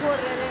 Córrele.